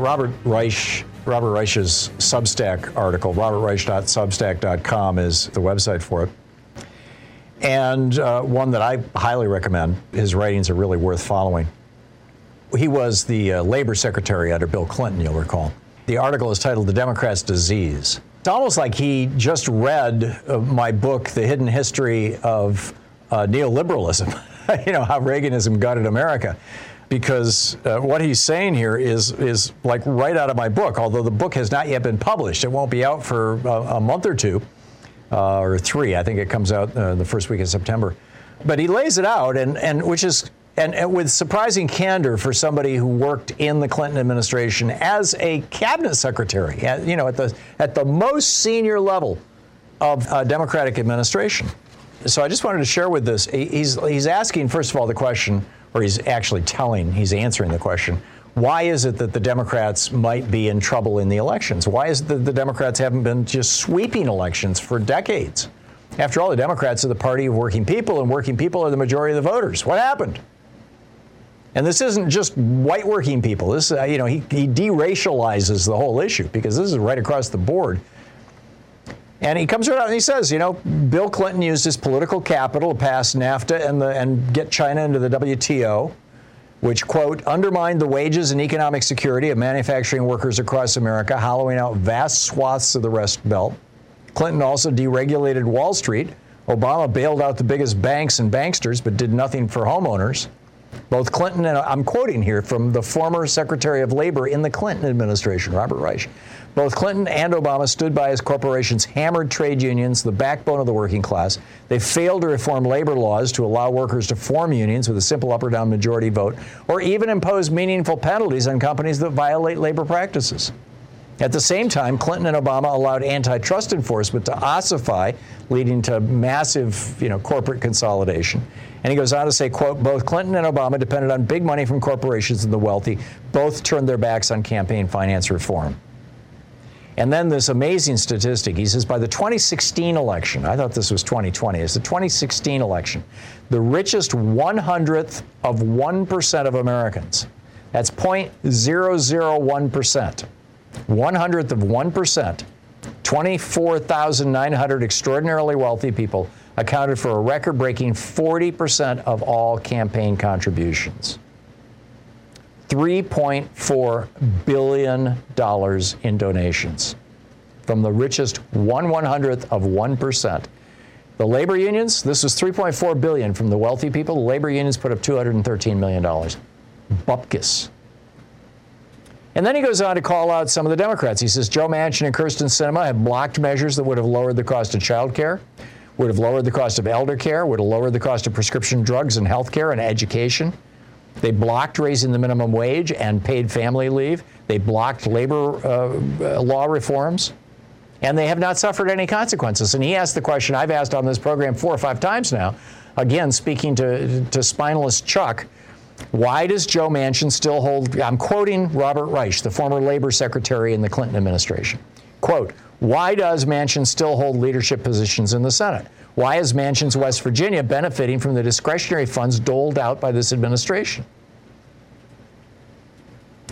Robert Reich, Robert Reich's Substack article, robertreich.substack.com is the website for it. And uh, one that I highly recommend. His writings are really worth following. He was the uh, labor secretary under Bill Clinton, you'll recall. The article is titled The Democrats' Disease. It's almost like he just read uh, my book, The Hidden History of uh, Neoliberalism, you know, how Reaganism gutted America because uh, what he's saying here is is like right out of my book. Although the book has not yet been published, it won't be out for a, a month or two uh, or three. I think it comes out uh, the first week of September. But he lays it out, and and which is. And, and with surprising candor for somebody who worked in the Clinton administration as a cabinet secretary, at, you know, at the at the most senior level of uh, Democratic administration. So I just wanted to share with this. He's he's asking first of all the question: or he's actually telling, he's answering the question. Why is it that the Democrats might be in trouble in the elections? Why is it that the Democrats haven't been just sweeping elections for decades? After all, the Democrats are the party of working people, and working people are the majority of the voters. What happened? And this isn't just white working people. This, uh, you know, he, he deracializes the whole issue because this is right across the board. And he comes right out and he says, you know, Bill Clinton used his political capital to pass NAFTA and, the, and get China into the WTO, which, quote, undermined the wages and economic security of manufacturing workers across America, hollowing out vast swaths of the Rust Belt. Clinton also deregulated Wall Street. Obama bailed out the biggest banks and banksters, but did nothing for homeowners. Both Clinton and I'm quoting here from the former Secretary of Labor in the Clinton administration, Robert Reich. Both Clinton and Obama stood by as corporations hammered trade unions, the backbone of the working class. They failed to reform labor laws to allow workers to form unions with a simple up or down majority vote, or even impose meaningful penalties on companies that violate labor practices. At the same time, Clinton and Obama allowed antitrust enforcement to ossify, leading to massive, you know, corporate consolidation. And he goes on to say, quote, both Clinton and Obama depended on big money from corporations and the wealthy. Both turned their backs on campaign finance reform. And then this amazing statistic. He says by the 2016 election, I thought this was 2020, it's the 2016 election, the richest 100th of 1% of Americans, that's 0.001%, 100th of 1%, 24,900 extraordinarily wealthy people accounted for a record breaking 40% of all campaign contributions. $3.4 billion in donations from the richest one one hundredth of 1%. The labor unions, this was 3.4 billion from the wealthy people. The labor unions put up 213 million dollars. Bupkis. And then he goes on to call out some of the Democrats. He says Joe Manchin and Kyrsten Sinema have blocked measures that would have lowered the cost of child care, would have lowered the cost of elder care, would have lowered the cost of prescription drugs and health care and education. They blocked raising the minimum wage and paid family leave. They blocked labor uh, law reforms. And they have not suffered any consequences. And he asked the question I've asked on this program four or five times now, again, speaking to, to spineless Chuck. Why does Joe Manchin still hold? I'm quoting Robert Reich, the former labor secretary in the Clinton administration. Quote, Why does Manchin still hold leadership positions in the Senate? Why is Manchin's West Virginia benefiting from the discretionary funds doled out by this administration?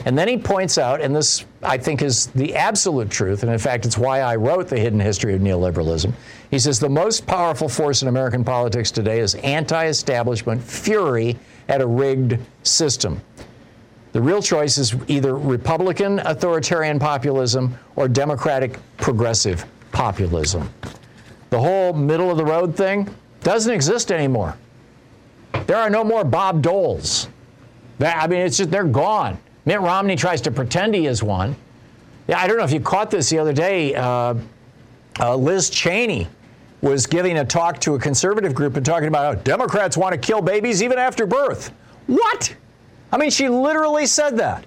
And then he points out, and this I think is the absolute truth, and in fact, it's why I wrote The Hidden History of Neoliberalism. He says the most powerful force in American politics today is anti establishment fury at a rigged system. The real choice is either Republican authoritarian populism or Democratic progressive populism. The whole middle of the road thing doesn't exist anymore. There are no more Bob Doles. I mean, it's just, they're gone. Mitt Romney tries to pretend he is one. Yeah, I don't know if you caught this the other day. Uh, uh, Liz Cheney was giving a talk to a conservative group and talking about how Democrats want to kill babies even after birth. What? I mean, she literally said that.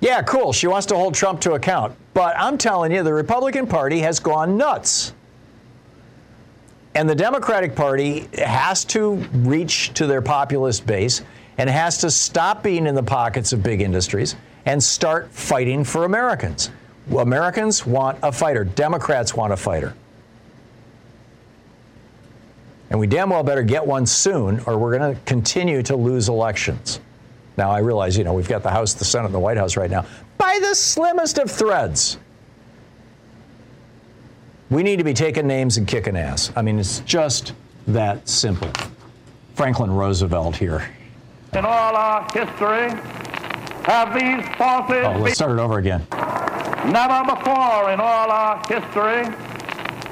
Yeah, cool. She wants to hold Trump to account. But I'm telling you, the Republican Party has gone nuts. And the Democratic Party has to reach to their populist base and has to stop being in the pockets of big industries and start fighting for Americans. Americans want a fighter, Democrats want a fighter. And we damn well better get one soon, or we're going to continue to lose elections. Now, I realize, you know, we've got the House, the Senate, and the White House right now by the slimmest of threads. We need to be taking names and kicking ass. I mean, it's just that simple. Franklin Roosevelt here. In all our history, have these forces. Oh, let's start it over again. Never before in all our history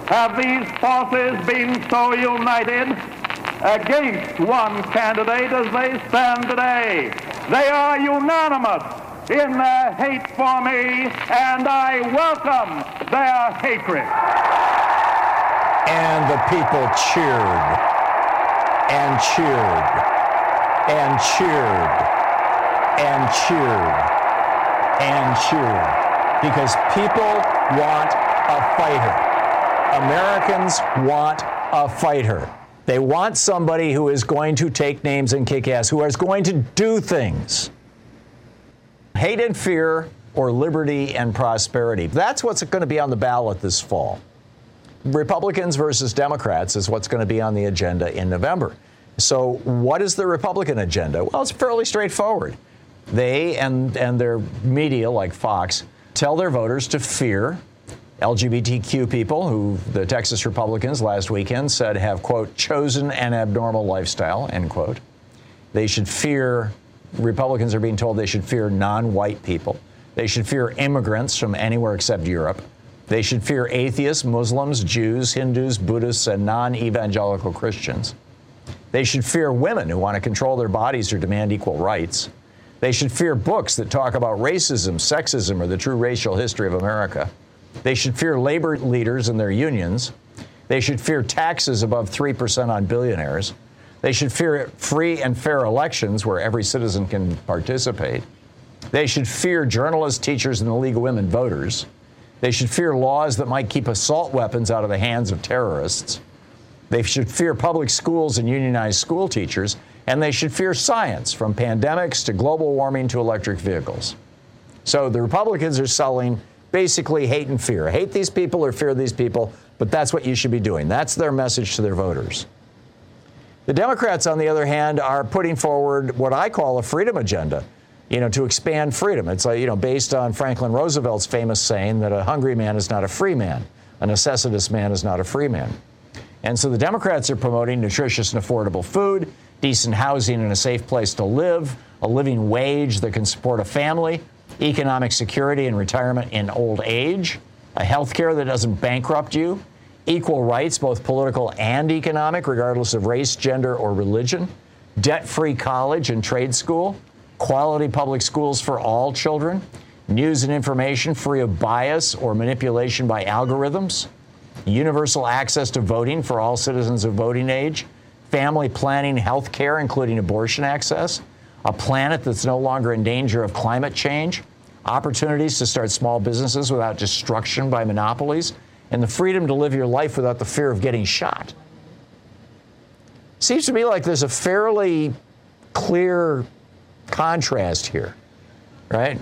have these forces been so united against one candidate as they stand today. They are unanimous in their hate for me, and I welcome their hatred. And the people cheered and cheered and cheered and cheered and cheered because people want a fighter. Americans want a fighter. They want somebody who is going to take names and kick ass, who is going to do things. Hate and fear or liberty and prosperity. That's what's going to be on the ballot this fall. Republicans versus Democrats is what's going to be on the agenda in November. So, what is the Republican agenda? Well, it's fairly straightforward. They and, and their media, like Fox, tell their voters to fear LGBTQ people who the Texas Republicans last weekend said have, quote, chosen an abnormal lifestyle, end quote. They should fear, Republicans are being told they should fear non white people. They should fear immigrants from anywhere except Europe. They should fear atheists, Muslims, Jews, Hindus, Buddhists, and non evangelical Christians. They should fear women who want to control their bodies or demand equal rights. They should fear books that talk about racism, sexism, or the true racial history of America. They should fear labor leaders and their unions. They should fear taxes above 3% on billionaires. They should fear free and fair elections where every citizen can participate. They should fear journalists, teachers, and of Women Voters. They should fear laws that might keep assault weapons out of the hands of terrorists. They should fear public schools and unionized school teachers, and they should fear science, from pandemics to global warming to electric vehicles. So the Republicans are selling basically hate and fear. Hate these people or fear these people, but that's what you should be doing. That's their message to their voters. The Democrats, on the other hand, are putting forward what I call a freedom agenda, you know, to expand freedom. It's like, you know, based on Franklin Roosevelt's famous saying that a hungry man is not a free man, a necessitous man is not a free man. And so the Democrats are promoting nutritious and affordable food, decent housing and a safe place to live, a living wage that can support a family, economic security and retirement in old age, a health care that doesn't bankrupt you, equal rights, both political and economic, regardless of race, gender, or religion, debt free college and trade school, quality public schools for all children, news and information free of bias or manipulation by algorithms, universal access to voting for all citizens of voting age, family planning health care, including abortion access, a planet that's no longer in danger of climate change, opportunities to start small businesses without destruction by monopolies, and the freedom to live your life without the fear of getting shot. Seems to me like there's a fairly clear contrast here, right?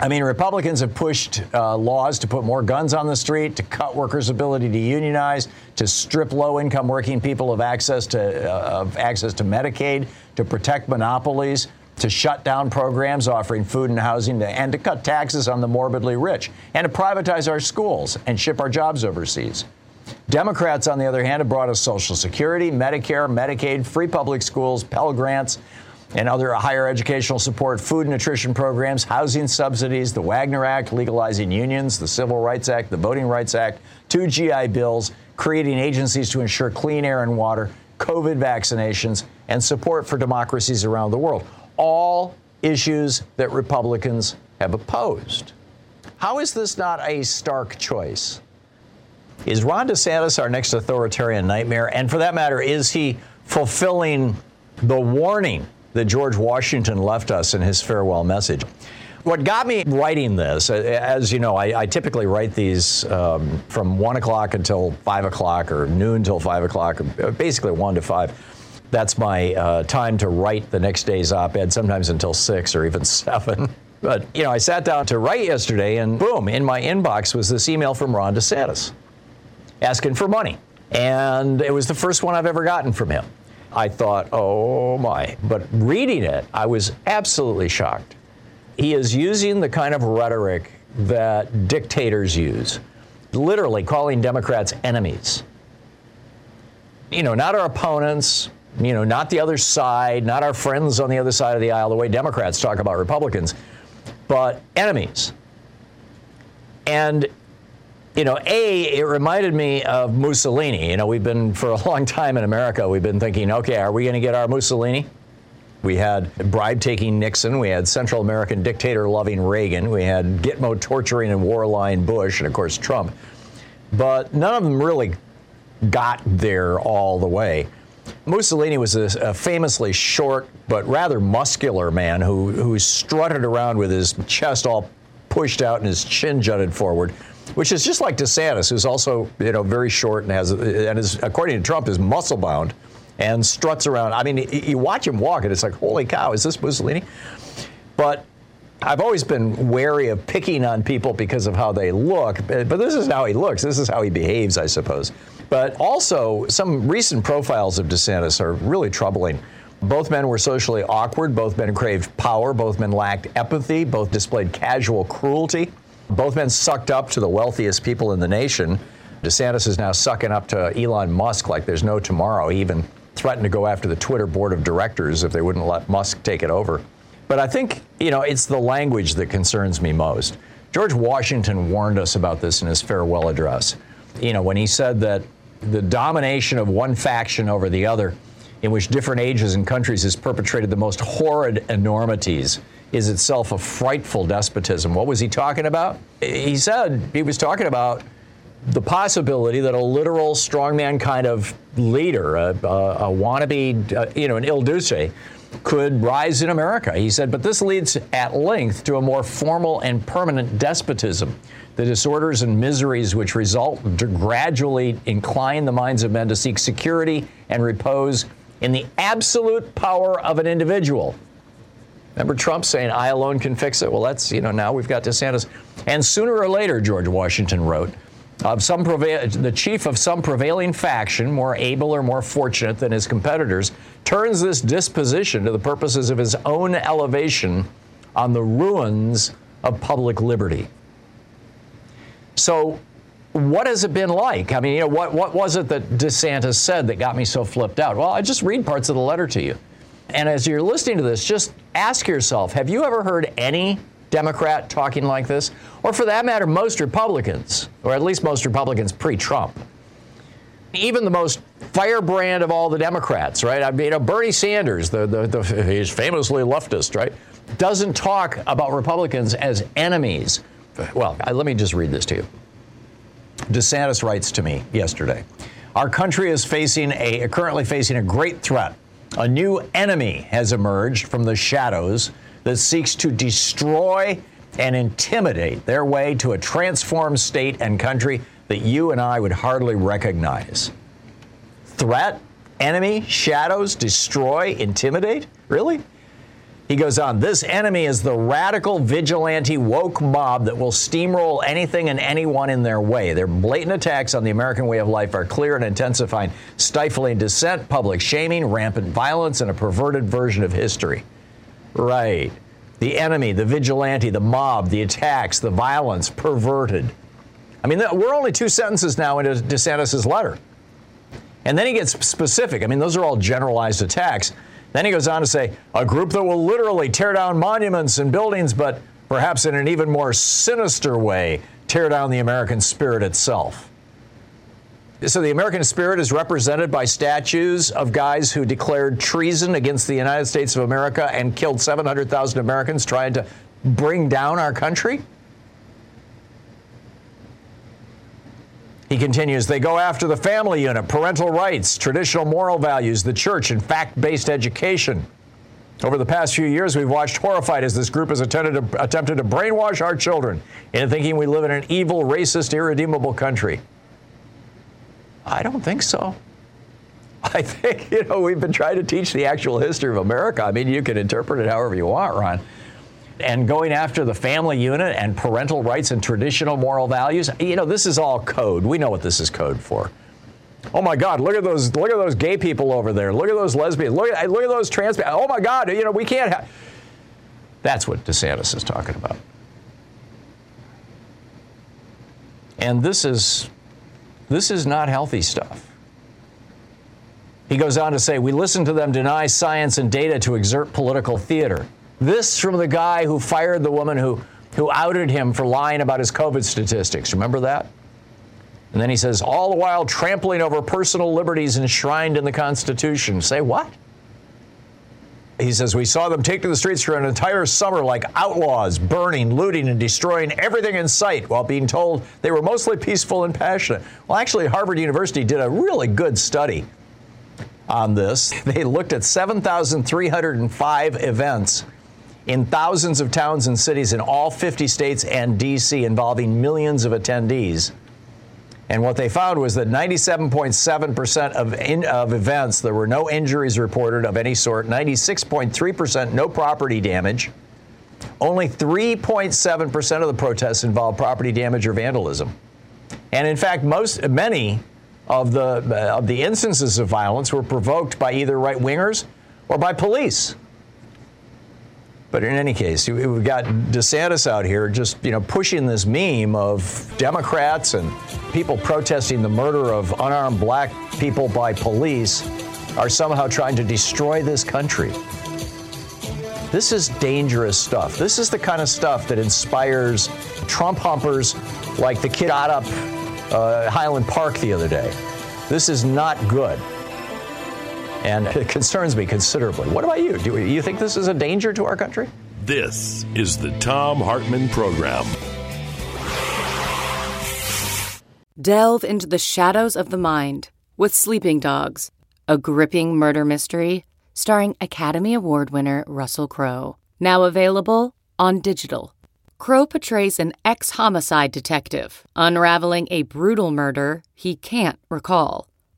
I mean, Republicans have pushed uh, laws to put more guns on the street, to cut workers' ability to unionize, to strip low-income working people of access to uh, of access to Medicaid, to protect monopolies, to shut down programs offering food and housing, and to cut taxes on the morbidly rich, and to privatize our schools and ship our jobs overseas. Democrats, on the other hand, have brought us Social Security, Medicare, Medicaid, free public schools, Pell Grants, and other higher educational support, food and nutrition programs, housing subsidies, the Wagner Act, legalizing unions, the Civil Rights Act, the Voting Rights Act, two GI bills, creating agencies to ensure clean air and water, COVID vaccinations, and support for democracies around the world. All issues that Republicans have opposed. How is this not a stark choice? Is Ron DeSantis our next authoritarian nightmare? And for that matter, is he fulfilling the warning that George Washington left us in his farewell message? What got me writing this, as you know, I, I typically write these um, from 1 o'clock until 5 o'clock or noon till 5 o'clock, basically 1 to 5. That's my uh, time to write the next day's op ed, sometimes until 6 or even 7. But, you know, I sat down to write yesterday, and boom, in my inbox was this email from Ron DeSantis asking for money. And it was the first one I've ever gotten from him. I thought, oh my. But reading it, I was absolutely shocked. He is using the kind of rhetoric that dictators use, literally calling Democrats enemies. You know, not our opponents, you know, not the other side, not our friends on the other side of the aisle, the way Democrats talk about Republicans, but enemies. And you know, A, it reminded me of Mussolini. You know, we've been, for a long time in America, we've been thinking, okay, are we going to get our Mussolini? We had bribe taking Nixon. We had Central American dictator loving Reagan. We had Gitmo torturing and warline Bush, and of course, Trump. But none of them really got there all the way. Mussolini was a, a famously short but rather muscular man who, who strutted around with his chest all pushed out and his chin jutted forward which is just like DeSantis, who's also you know very short and has and is according to Trump is muscle bound and struts around. I mean, you watch him walk and it's like, holy cow, is this Mussolini? But I've always been wary of picking on people because of how they look, eh, but this is how he looks. This is how he behaves, I suppose. But also, some recent profiles of DeSantis are really troubling. Both men were socially awkward. Both men craved power. Both men lacked empathy. Both displayed casual cruelty. Both men sucked up to the wealthiest people in the nation. DeSantis is now sucking up to Elon Musk like there's no tomorrow. He even threatened to go after the Twitter board of directors if they wouldn't let Musk take it over. But I think, you know, it's the language that concerns me most. George Washington warned us about this in his farewell address. You know, when he said that the domination of one faction over the other, in which different ages and countries has perpetrated the most horrid enormities is itself a frightful despotism. What was he talking about? He said he was talking about the possibility that a literal strongman kind of leader, a, a, a wannabe, uh, you know, an Il Duce, could rise in America. He said, but this leads at length to a more formal and permanent despotism. The disorders and miseries which result gradually incline the minds of men to seek security and repose in the absolute power of an individual Remember Trump saying, I alone can fix it? Well, that's, you know, now we've got DeSantis. And sooner or later, George Washington wrote, of some prevail- the chief of some prevailing faction, more able or more fortunate than his competitors, turns this disposition to the purposes of his own elevation on the ruins of public liberty. So, what has it been like? I mean, you know, what, what was it that DeSantis said that got me so flipped out? Well, I just read parts of the letter to you. And as you're listening to this, just ask yourself have you ever heard any Democrat talking like this? Or for that matter, most Republicans, or at least most Republicans pre Trump? Even the most firebrand of all the Democrats, right? I mean, you know, Bernie Sanders, the, the, the, he's famously leftist, right? Doesn't talk about Republicans as enemies. Well, let me just read this to you. DeSantis writes to me yesterday. Our country is facing a currently facing a great threat a new enemy has emerged from the shadows that seeks to destroy and intimidate their way to a transformed state and country that you and I would hardly recognize. Threat, enemy, shadows, destroy, intimidate? Really? He goes on, this enemy is the radical vigilante woke mob that will steamroll anything and anyone in their way. Their blatant attacks on the American way of life are clear and intensifying, stifling dissent, public shaming, rampant violence, and a perverted version of history. Right. The enemy, the vigilante, the mob, the attacks, the violence, perverted. I mean, we're only two sentences now into DeSantis' letter. And then he gets specific. I mean, those are all generalized attacks. Then he goes on to say, a group that will literally tear down monuments and buildings, but perhaps in an even more sinister way, tear down the American spirit itself. So the American spirit is represented by statues of guys who declared treason against the United States of America and killed 700,000 Americans trying to bring down our country? He continues, they go after the family unit, parental rights, traditional moral values, the church, and fact based education. Over the past few years, we've watched horrified as this group has attempted to, attempted to brainwash our children into thinking we live in an evil, racist, irredeemable country. I don't think so. I think, you know, we've been trying to teach the actual history of America. I mean, you can interpret it however you want, Ron and going after the family unit and parental rights and traditional moral values. You know, this is all code. We know what this is code for. Oh my God! Look at those! Look at those gay people over there. Look at those lesbians. Look at look at those trans. Oh my God! You know we can't. have. That's what DeSantis is talking about. And this is this is not healthy stuff. He goes on to say, we listen to them deny science and data to exert political theater. This from the guy who fired the woman who, who outed him for lying about his COVID statistics. Remember that? And then he says, all the while trampling over personal liberties enshrined in the Constitution. Say what? He says, We saw them take to the streets for an entire summer like outlaws, burning, looting, and destroying everything in sight while being told they were mostly peaceful and passionate. Well, actually, Harvard University did a really good study on this. They looked at 7,305 events in thousands of towns and cities in all 50 states and D.C., involving millions of attendees. And what they found was that 97.7% of, in, of events, there were no injuries reported of any sort, 96.3% no property damage. Only 3.7% of the protests involved property damage or vandalism. And in fact, most, many of the, uh, of the instances of violence were provoked by either right wingers or by police. But in any case, we've got DeSantis out here just, you know, pushing this meme of Democrats and people protesting the murder of unarmed black people by police are somehow trying to destroy this country. This is dangerous stuff. This is the kind of stuff that inspires Trump humpers like the kid out up uh, Highland Park the other day. This is not good and it concerns me considerably. What about you? Do you think this is a danger to our country? This is the Thom Hartmann Program. Delve into the shadows of the mind with Sleeping Dogs, a gripping murder mystery starring Academy Award winner Russell Crowe. Now available on digital. Crowe portrays an ex homicide detective unraveling a brutal murder he can't recall.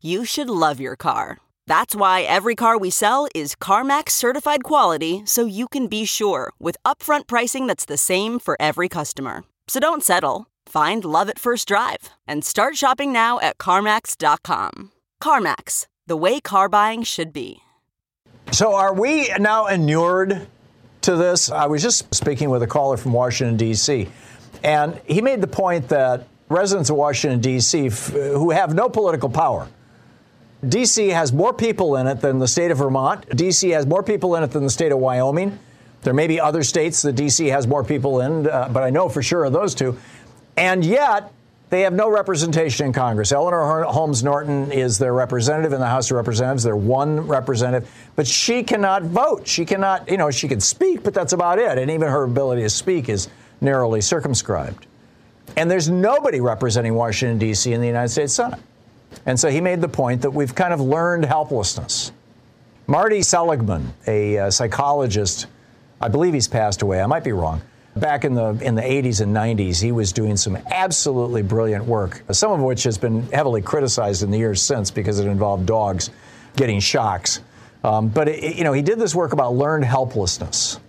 you should love your car. That's why every car we sell is CarMax certified quality so you can be sure with upfront pricing that's the same for every customer. So don't settle. Find love at first drive and start shopping now at CarMax.com. CarMax, the way car buying should be. So are we now inured to this? I was just speaking with a caller from Washington, D.C., and he made the point that residents of Washington, D.C., f- who have no political power, D.C. has more people in it than the state of Vermont. D.C. has more people in it than the state of Wyoming. There may be other states that D.C. has more people in, uh, but I know for sure of those two. And yet, They have no representation in Congress. Eleanor Holmes Norton is their representative in the House of Representatives. They're one representative, but she cannot vote. She cannot, you know, she can speak, but that's about it. And even her ability to speak is narrowly circumscribed. And there's nobody representing Washington, D.C. in the United States Senate. And so he made the point that we've kind of learned helplessness. Marty Seligman, a uh, psychologist, I believe he's passed away. I might be wrong back in the in the 80s and 90s, he was doing some absolutely brilliant work, some of which has been heavily criticized in the years since because it involved dogs getting shocks. Um, but it, you know, he did this work about learned helplessness.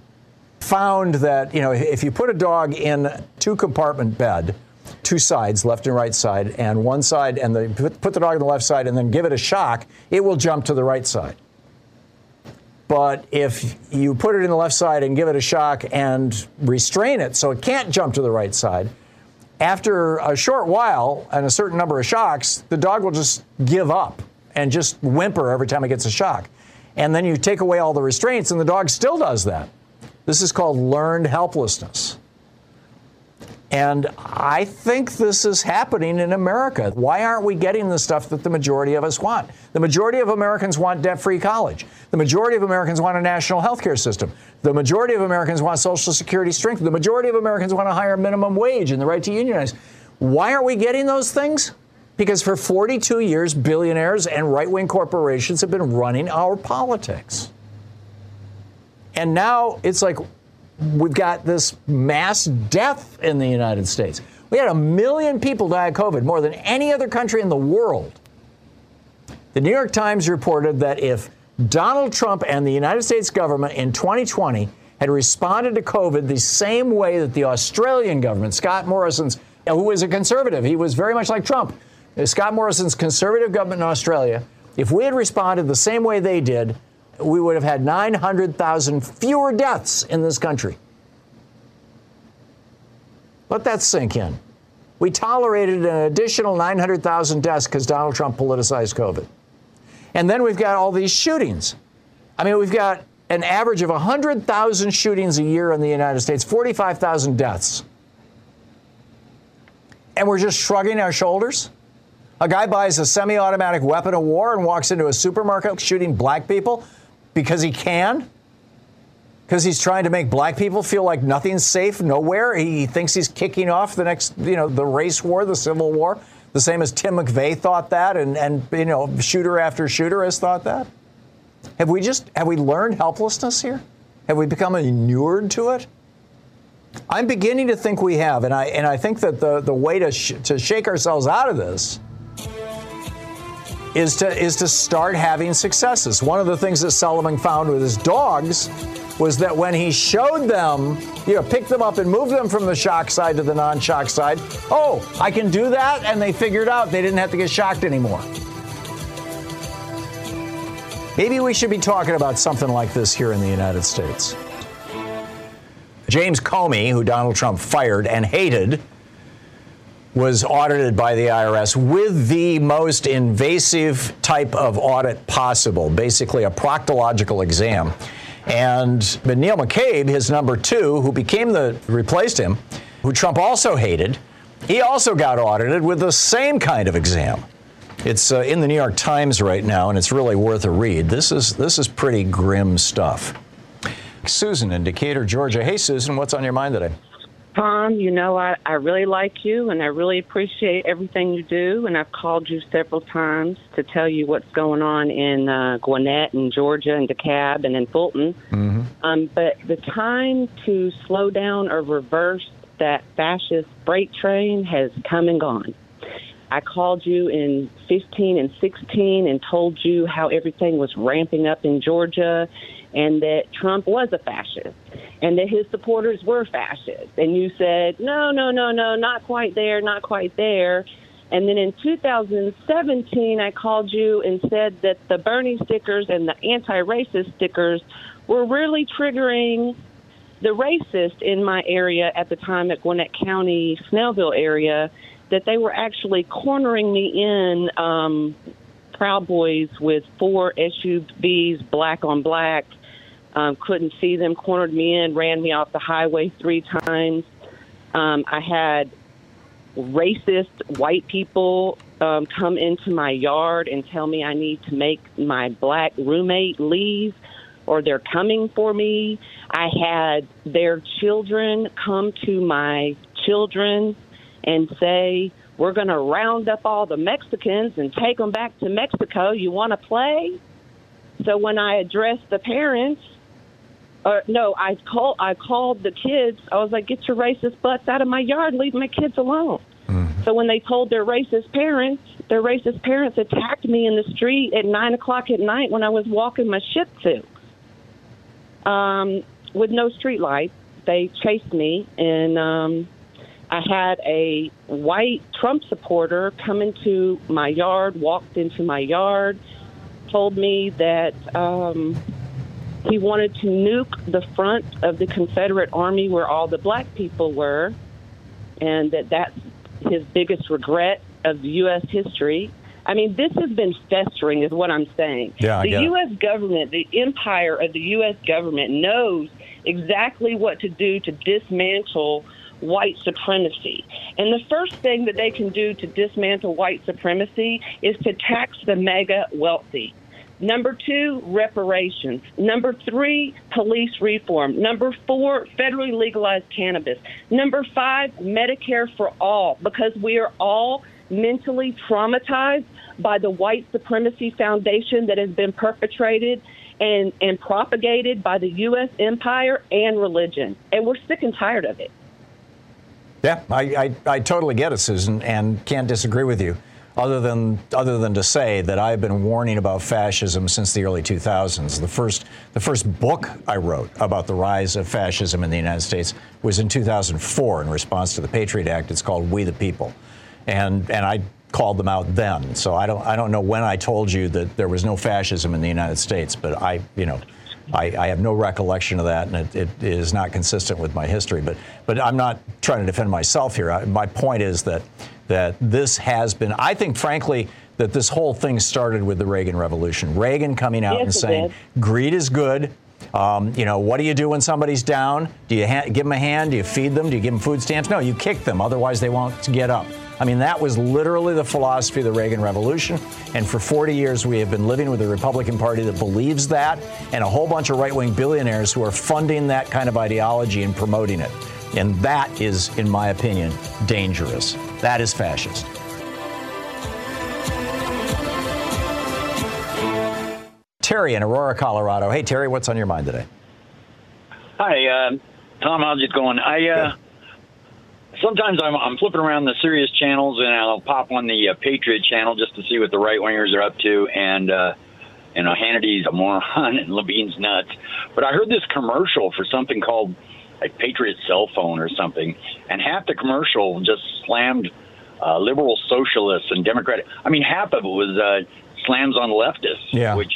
Found that you know if you put a dog in two compartment bed, two sides, left and right side, and one side, and the, put the dog on the left side, and then give it a shock, it will jump to the right side. But if you put it in the left side and give it a shock and restrain it so it can't jump to the right side, after a short while and a certain number of shocks, the dog will just give up and just whimper every time it gets a shock. And then you take away all the restraints, and the dog still does that. This is called learned helplessness. And I think this is happening in America. Why aren't we getting the stuff that the majority of us want? The majority of Americans want debt free college. The majority of Americans want a national health care system. The majority of Americans want Social Security strength. The majority of Americans want a higher minimum wage and the right to unionize. Why aren't we getting those things? Because for 42 years, billionaires and right wing corporations have been running our politics. And now it's like, we've got this mass death in the United States. We had a million people die of COVID, more than any other country in the world. The New York Times reported that if Donald Trump and the United States government in 2020 had responded to COVID the same way that the Australian government, Scott Morrison's, who was a conservative, he was very much like Trump, Scott Morrison's conservative government in Australia, if we had responded the same way they did, we would have had 900,000 fewer deaths in this country. Let that sink in. We tolerated an additional 900,000 deaths because Donald Trump politicized COVID. And then we've got all these shootings. I mean, we've got an average of 100,000 shootings a year in the United States, 45,000 deaths. And we're just shrugging our shoulders? A guy buys a semi automatic weapon of war and walks into a supermarket shooting black people because he can? Because he's trying to make black people feel like nothing's safe nowhere? He thinks he's kicking off the next, you know, the race war, the civil war? The same as Tim McVeigh thought that, and, and you know, shooter after shooter has thought that? Have we just have we learned helplessness here? Have we become inured to it? I'm beginning to think we have, and I and I think that the the way to sh- to shake ourselves out of this is to is to start having successes. One of the things that Solomon found with his dogs was that when he showed them, you know, picked them up and moved them from the shock side to the non-shock side, oh, I can do that, and they figured out they didn't have to get shocked anymore. Maybe we should be talking about something like this here in the United States. James Comey, who Donald Trump fired and hated, was audited by the IRS with the most invasive type of audit possible, basically a proctological exam. And but Neil McCabe, his number two, who became the replaced him, who Trump also hated, he also got audited with the same kind of exam. It's uh, in the New York Times right now, and it's really worth a read. This is this is pretty grim stuff. Susan in Decatur, Georgia. Hey, Susan, what's on your mind today? Tom, you know, I, I really like you and I really appreciate everything you do. And I've called you several times to tell you what's going on in uh, Gwinnett and Georgia and DeKalb and in Fulton. Mm-hmm. Um, but the time to slow down or reverse that fascist freight train has come and gone. I called you in 15 and 16 and told you how everything was ramping up in Georgia and that Trump was a fascist and that his supporters were fascists. And you said, no, no, no, no, not quite there, not quite there. And then in 2017, I called you and said that the Bernie stickers and the anti racist stickers were really triggering the racist in my area at the time at Gwinnett County, Snellville area, that they were actually cornering me in um, Proud Boys with four SUVs, black on black, um, couldn't see them, cornered me in, ran me off the highway three times. Um, I had racist white people um, come into my yard and tell me I need to make my black roommate leave or they're coming for me. I had their children come to my children and say, We're going to round up all the Mexicans and take them back to Mexico. You want to play? So when I addressed the parents, or no, I called. I called the kids. I was like, "Get your racist butts out of my yard. Leave my kids alone." Mm. So when they told their racist parents, their racist parents attacked me in the street at nine o'clock at night when I was walking my Shih Tzu. Um, with no street lights, they chased me, and um, I had a white Trump supporter come into my yard, walked into my yard, told me that. Um, he wanted to nuke the front of the Confederate Army where all the black people were, and that that's his biggest regret of U.S. history. I mean, this has been festering, is what I'm saying. Yeah, the U.S. government, the empire of the U.S. government, knows exactly what to do to dismantle white supremacy. And the first thing that they can do to dismantle white supremacy is to tax the mega wealthy. Number two, reparations. Number three, police reform. Number four, federally legalized cannabis. Number five, Medicare for all, because we are all mentally traumatized by the white supremacy foundation that has been perpetrated and, and propagated by the U.S. empire and religion. And we're sick and tired of it. Yeah, I, I, I totally get it, Susan, and can't disagree with you other than other than to say that I've been warning about fascism since the early 2000s. The first the first book I wrote about the rise of fascism in the United States was in 2004 in response to the Patriot Act. It's called We the People, and and I called them out then. So I don't I don't know when I told you that there was no fascism in the United States, but I you know. I, I, have no recollection of that, and it, it is not consistent with my history. But, but I'm not trying to defend myself here. I, my point is that that this has been, I think, frankly, that this whole thing started with the Reagan Revolution. Reagan coming out yes, and saying, did. greed is good. Um, you know, what do you do when somebody's down? Do you ha- give them a hand? Do you feed them? Do you give them food stamps? No, you kick them. Otherwise, they won't get up. I mean, that was literally the philosophy of the Reagan Revolution. And for 40 years, we have been living with a Republican Party that believes that and a whole bunch of right wing billionaires who are funding that kind of ideology and promoting it. And that is, in my opinion, dangerous. That is fascist. Terry in Aurora, Colorado. Hey, Terry, what's on your mind today? Hi, uh, Tom. How's it going? I uh, sometimes I'm, I'm, flipping around the Sirius channels and I'll pop on the uh, Patriot channel just to see what the right wingers are up to. And uh, you know, Hannity's a moron and Levine's nuts. But I heard this commercial for something called a Patriot cell phone or something, and half the commercial just slammed uh, liberal socialists and Democratic. I mean, half of it was uh, slams on leftists, yeah. which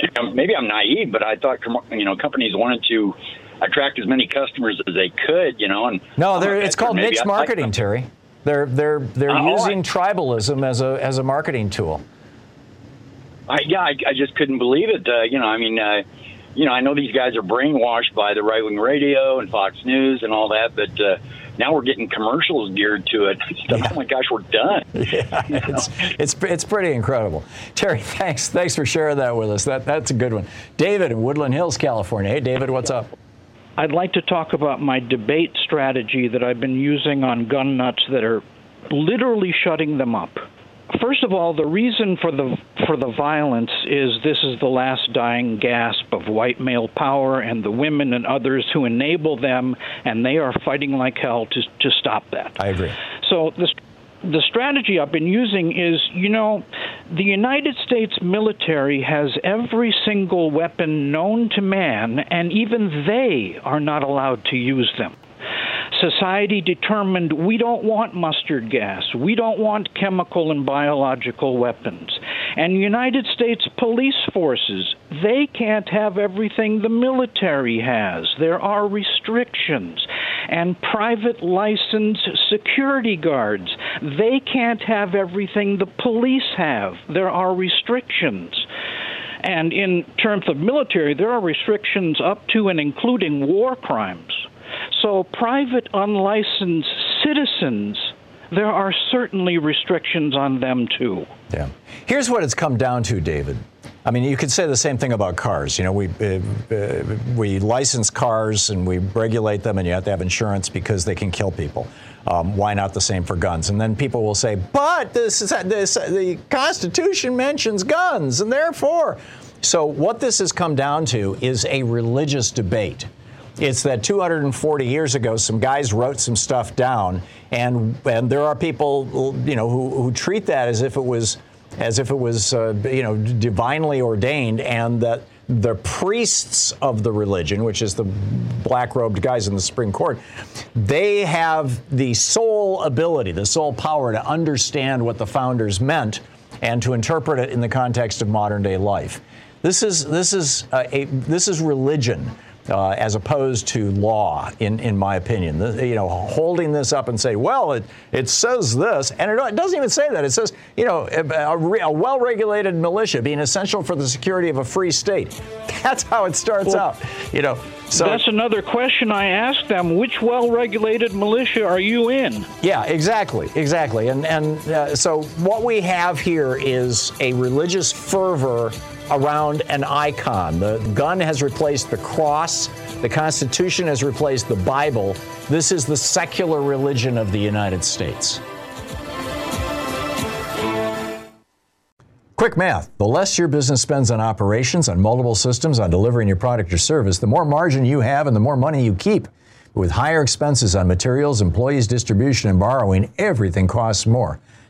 you know, maybe I'm naive, but I thought you know companies wanted to attract as many customers as they could, you know. And no, it's called niche marketing, Terry. They're they're they're uh, using tribalism as a as a marketing tool. I, yeah, I, I just couldn't believe it. Uh, you know, I mean, uh, you know, I know these guys are brainwashed by the right wing radio and Fox News and all that, but uh, now we're getting commercials geared to it. Yeah. Oh my gosh, we're done. Yeah, it's, it's it's pretty incredible. Terry, thanks thanks for sharing that with us. That that's a good one. David in Woodland Hills, California. Hey, David, what's up? I'd like to talk about my debate strategy that I've been using on gun nuts that are literally shutting them up. First of all, the reason for the for the violence is this is the last dying gasp of white male power and the women and others who enable them, and they are fighting like hell to to stop that. I agree. So the the strategy I've been using is, you know, the United States military has every single weapon known to man, and even they are not allowed to use them society determined we don't want mustard gas, we don't want chemical and biological weapons. And United States police forces, they can't have everything the military has. There are restrictions. And private licensed security guards, they can't have everything the police have. There are restrictions. And in terms of military, there are restrictions up to and including war crimes. So private unlicensed citizens there are certainly restrictions on them too. Yeah. Here's what it's come down to, David. I mean, you could say the same thing about cars. You know, we uh, uh, we license cars and we regulate them, and you have to have insurance because they can kill people. Um, why not the same for guns? And then people will say, "But this, is, this the Constitution mentions guns, and therefore." So what this has come down to is a religious debate. It's that 240 years ago, some guys wrote some stuff down, and and there are people, you know, who, who treat that as if it was as if it was, uh, you know, divinely ordained, and that the priests of the religion, which is the black robed guys in the Supreme Court, they have the sole ability, the sole power to understand what the founders meant and to interpret it in the context of modern day life. This is this is uh, a this is religion uh, as opposed to law, in, in my opinion. The, you know, holding this up and say, well, it, it says this, and it, it doesn't even say that. It says, you know, a, a well regulated militia being essential for the security of a free state. That's how it starts well, out, you know. So that's another question I asked them. Which well-regulated militia are you in? Yeah, exactly, exactly. And and uh, so what we have here is a religious fervor around an icon. The gun has replaced the cross. The Constitution has replaced the Bible. This is the secular religion of the United States. Quick math. The less your business spends on operations, on multiple systems, on delivering your product or service, the more margin you have and the more money you keep. With higher expenses on materials, employees, distribution, and borrowing, everything costs more.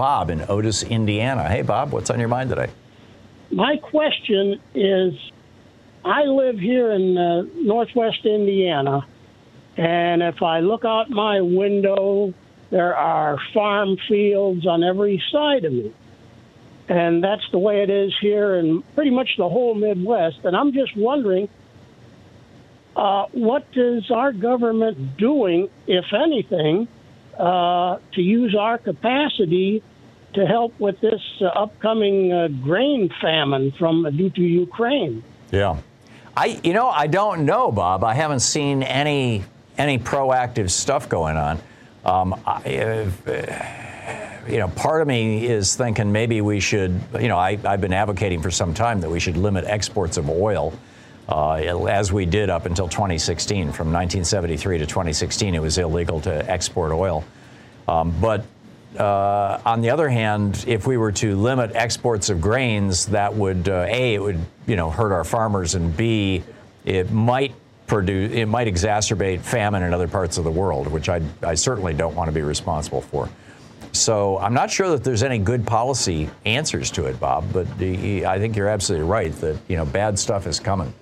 Bob in Otis, Indiana. Hey, Bob, what's on your mind today? My question is I live here in uh, northwest Indiana, and if I look out my window, there are farm fields on every side of me. And that's the way it is here in pretty much the whole Midwest. And I'm just wondering uh, what is our government doing, if anything, uh, to use our capacity to help with this uh, upcoming uh, grain famine from uh, due to Ukraine. Yeah, I you know I don't know, Bob. I haven't seen any any proactive stuff going on. Um, I, uh, you know, part of me is thinking maybe we should. You know, I, have been advocating for some time that we should limit exports of oil. Uh, as we did up until 2016. From 1973 to 2016, it was illegal to export oil. Um, but uh, on the other hand, if we were to limit exports of grains, that would uh, a it would you know hurt our farmers, and b it might produce it might exacerbate famine in other parts of the world, which I I certainly don't want to be responsible for. So I'm not sure that there's any good policy answers to it, Bob. But the, I think you're absolutely right that you know bad stuff is coming.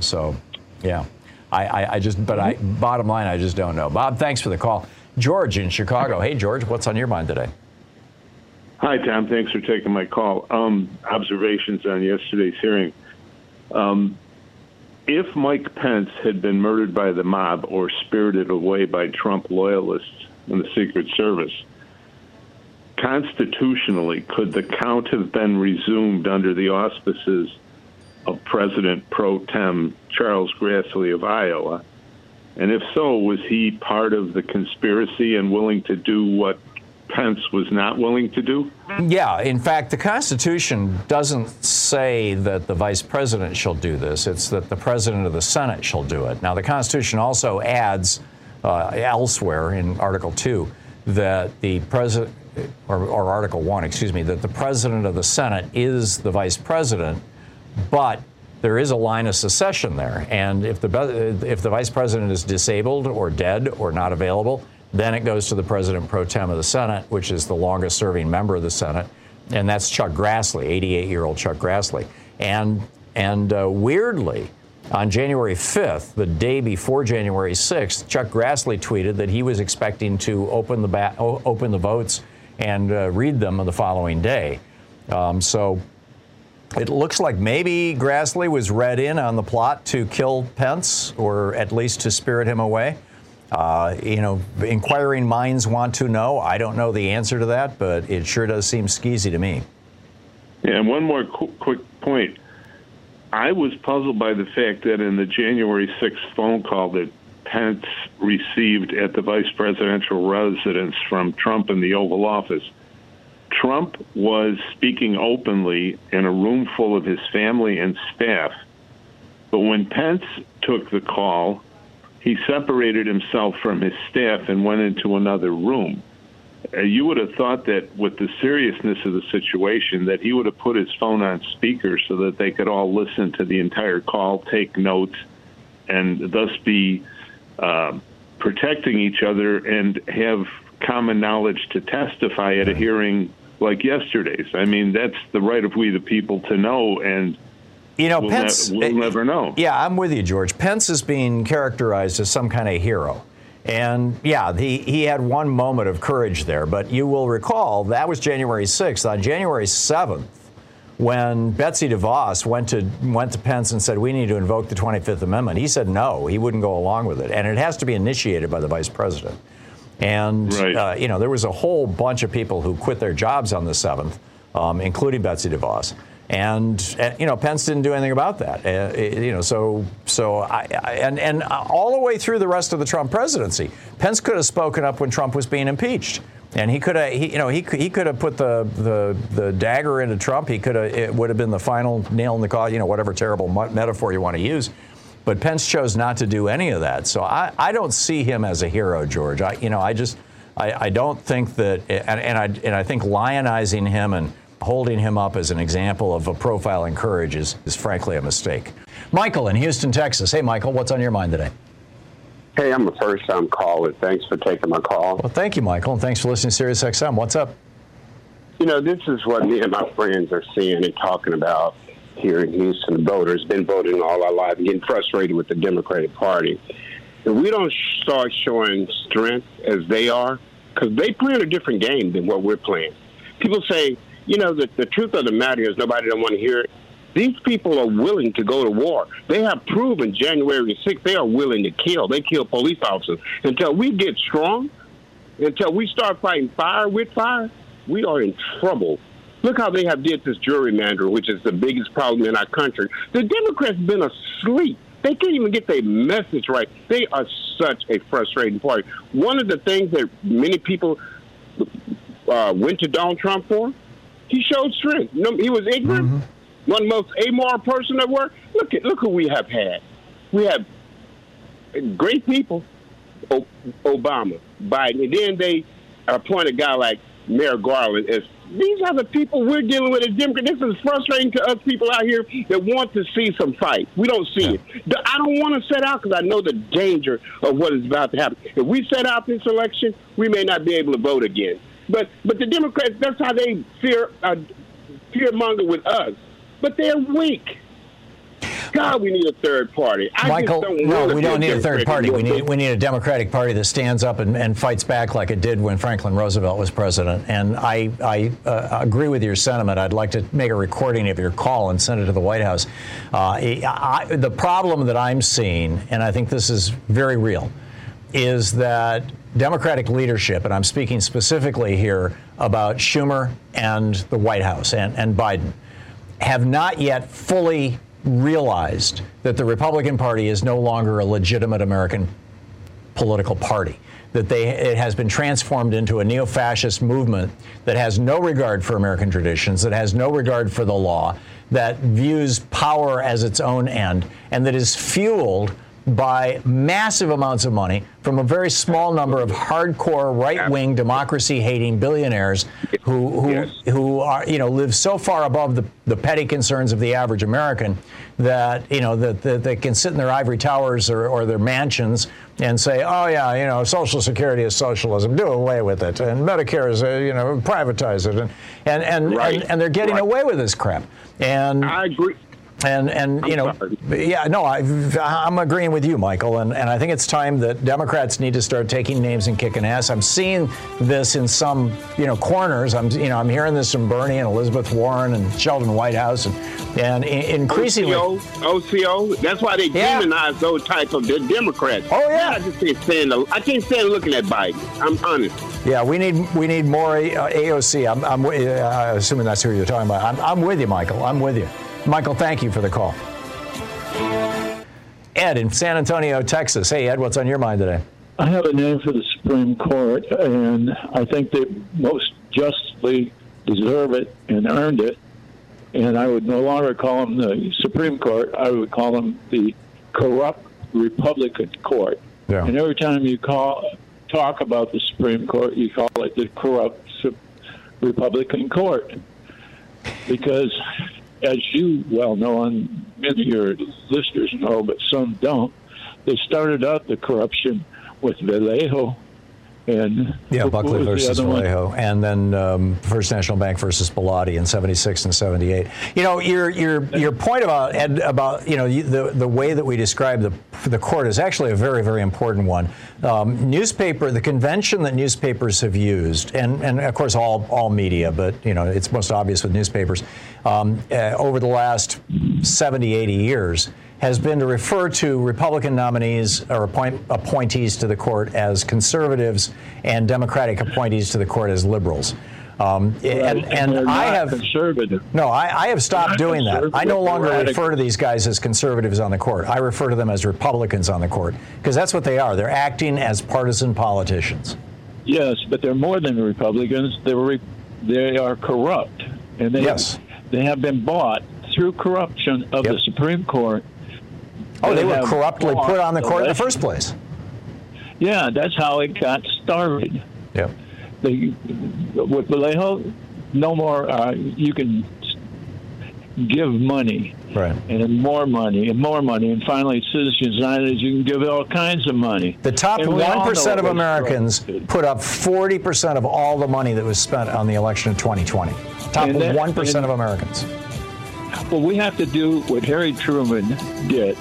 So yeah, I, I, I just but I bottom line I just don't know. Bob, thanks for the call. George in Chicago. Hey, George, what's on your mind today? Hi, Thom. Thanks for taking my call. Um, observations on yesterday's hearing. Um, if Mike Pence had been murdered by the mob or spirited away by Trump loyalists in the Secret Service, constitutionally, could the count have been resumed under the auspices of President pro tem Charles Grassley of Iowa? And if so, was he part of the conspiracy and willing to do what Pence was not willing to do? Yeah, in fact, the Constitution doesn't say that the vice president shall do this. It's that the president of the Senate shall do it. Now, the Constitution also adds uh, elsewhere in Article 2 that the president, or, or Article 1, excuse me, that the president of the Senate is the vice president, but there is a line of secession there. And if the, if the vice president is disabled or dead or not available, then it goes to the president pro tem of the Senate, which is the longest serving member of the Senate. And that's Chuck Grassley, 88 year old Chuck Grassley. And, and uh, weirdly, on January 5th, the day before January 6th, Chuck Grassley tweeted that he was expecting to open the, ba- open the votes and uh, read them the following day. Um, so it looks like maybe Grassley was read in on the plot to kill Pence, or at least to spirit him away. Uh, you know, inquiring minds want to know. I don't know the answer to that, but it sure does seem skeezy to me. Yeah, and one more qu- quick point. I was puzzled by the fact that in the January 6th phone call that Pence received at the vice presidential residence from Trump in the Oval Office, Trump was speaking openly in a room full of his family and staff. But when Pence took the call, he separated himself from his staff and went into another room. Uh, you would have thought that with the seriousness of the situation that he would have put his phone on speaker so that they could all listen to the entire call, take notes, and thus be uh, protecting each other and have common knowledge to testify at a hearing like yesterday's. I mean, that's the right of we the people to know, and you know, we'll, Pence. ne- we'll eh, never know. Yeah, I'm with you, George. Pence is being characterized as some kind of hero. And yeah, he, he had one moment of courage there, but you will recall that was January 6th. On January 7th, when Betsy DeVos went to went to Pence and said we need to invoke the 25th Amendment, he said no, he wouldn't go along with it, and it has to be initiated by the vice president. And Right. uh, you know there was a whole bunch of people who quit their jobs on the 7th, um, including Betsy DeVos. And, uh, you know Pence didn't do anything about that. Uh, you know, so so I, I and and all the way through the rest of the Trump presidency, Pence could have spoken up when Trump was being impeached. And he could have, he, you know, he he could have put the, the the dagger into Trump. He could have, it would have been the final nail in the coffin. You know, whatever terrible metaphor you want to use. But Pence chose not to do any of that. So I, I don't see him as a hero, George. I, you know, I just, I, I don't think that, and, and I and I think lionizing him and holding him up as an example of a profile in courage is, is frankly a mistake. Michael in Houston, Texas. Hey, Michael, what's on your mind today? Hey, I'm a first time caller. Thanks for taking my call. Well, thank you, Michael, and thanks for listening to Sirius XM. What's up? You know, this is what me and my friends are seeing and talking about here in Houston. The voters been voting all our life, getting frustrated with the Democratic Party. If we don't start showing strength as they are, because they playing a different game than what we're playing. People say, you know, the, the truth of the matter is nobody don't want to hear it. These people are willing to go to war. They have proven January 6th they are willing to kill. They kill police officers. Until we get strong, until we start fighting fire with fire, we are in trouble. Look how they have did this gerrymandering, which is the biggest problem in our country. The Democrats been asleep. They can't even get their message right. They are such a frustrating party. One of the things that many people uh, went to Donald Trump for, he showed strength. No, he was ignorant. One of the most amoral person at work. Look at look who we have had. We have great people, o- Obama, Biden, and then they appoint a guy like Merrick Garland as these are the people we're dealing with as Democrats. This is frustrating to us people out here that want to see some fight. We don't see it. I don't want to set out because I know the danger of what is about to happen. If we set out this election, we may not be able to vote again. But but the Democrats, that's how they fear uh, fear monger with us. But they're weak. God, we need a third party. I Michael, don't no, we don't need a third party. We need we need a Democratic Party that stands up and, and fights back like it did when Franklin Roosevelt was president. And I I uh, agree with your sentiment. I'd like to make a recording of your call and send it to the White House. Uh, I, the problem that I'm seeing, and I think this is very real, is that Democratic leadership, and I'm speaking specifically here about Schumer and the White House and, and Biden, have not yet fully realized that the Republican Party is no longer a legitimate American political party. That they, it has been transformed into a neo fascist movement that has no regard for American traditions, that has no regard for the law, that views power as its own end, and that is fueled by massive amounts of money from a very small number of hardcore right-wing democracy-hating billionaires who who, yes. who are you know live so far above the, the petty concerns of the average American that you know that, that they can sit in their ivory towers or, or their mansions and say, oh yeah, you know, Social Security is socialism, do away with it, and Medicare is, uh, you know, privatize it, and and and, right. and, and, they're getting right. away with this crap. And I agree. And and you know, yeah, no, I, I'm agreeing with you, Michael, and, and I think it's time that Democrats need to start taking names and kicking ass. I'm seeing this in some you know corners. I'm you know I'm hearing this from Bernie and Elizabeth Warren and Sheldon Whitehouse and and increasingly OCO, OCO. That's why they yeah. demonize those type of the Democrats. Oh yeah, I just can't stand. I can't stand looking at Biden. I'm honest. Yeah, we need we need more uh, AOC. I'm, I'm uh, assuming that's who you're talking about. I'm, I'm with you, Michael. I'm with you. Michael, thank you for the call. Ed in San Antonio, Texas. Hey, Ed, what's on your mind today? I have a name for the Supreme Court, and I think they most justly deserve it and earned it. And I would no longer call them the Supreme Court. I would call them the corrupt Republican Court. Yeah. And every time you call talk about the Supreme Court, you call it the corrupt Republican Court because as you well know, and many of your listeners know, but some don't, they started out the corruption with Valeo and yeah, Buckley versus Valeo, and then um, First National Bank versus Bellotti in '76 and '78. You know, your your your point about Ed, about you know the the way that we describe the the court is actually a very very important one. Um, newspaper, the convention that newspapers have used, and and of course all all media, but you know it's most obvious with newspapers um, uh, over the last 70, 80 years has been to refer to Republican nominees or appoint, appointees to the court as conservatives and Democratic appointees to the court as liberals. Um, and, and I have conservative. No, I, I have stopped doing that. I no longer refer to these guys as conservatives on the court. I refer to them as Republicans on the court because that's what they are. They're acting as partisan politicians. Yes, but they're more than Republicans. They're re- they are corrupt, and they yes. they have been bought through corruption of yep. the Supreme Court Oh, they, were corruptly put on the court in the first place. Yeah, that's how it got started. Yeah. The, with Valeo, no more. Uh, you can give money, right, and more money, and more money, and finally, Citizens United, you can give all kinds of money. The top one percent of Americans put up forty percent of all the money that was spent on the election of 2020. Top one percent of Americans. Well, we have to do what Harry Truman did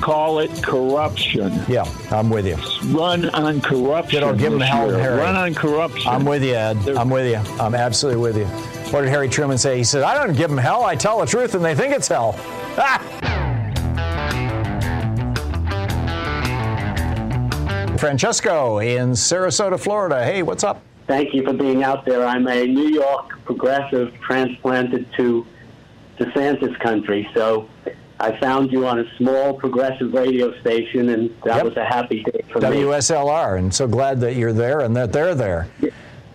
call it corruption. Yeah, I'm with you. Run on corruption. You know, give them hell, Harry. Run on corruption. I'm with you, Ed. They're, I'm with you. I'm absolutely with you. What did Harry Truman say? He said, "I don't give them hell. I tell the truth, and they think it's hell." Ah! Francesco in Sarasota, Florida. Hey, what's up? Thank you for being out there. I'm a New York progressive transplanted to DeSantis country, so I found you on a small progressive radio station, and that yep. was a happy day for WSLR, me. WSLR, and so glad that you're there and that they're there.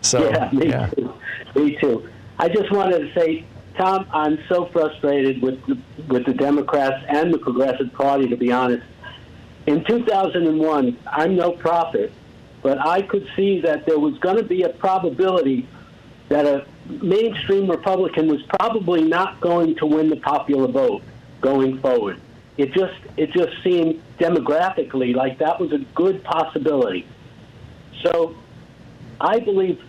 So, yeah, me yeah. too. Me too. I just wanted to say, Thom, I'm so frustrated with the, with the Democrats and the Progressive Party, to be honest. In 2001, I'm no prophet, but I could see that there was going to be a probability that a mainstream Republican was probably not going to win the popular vote going forward. It just it just seemed demographically like that was a good possibility. So I believe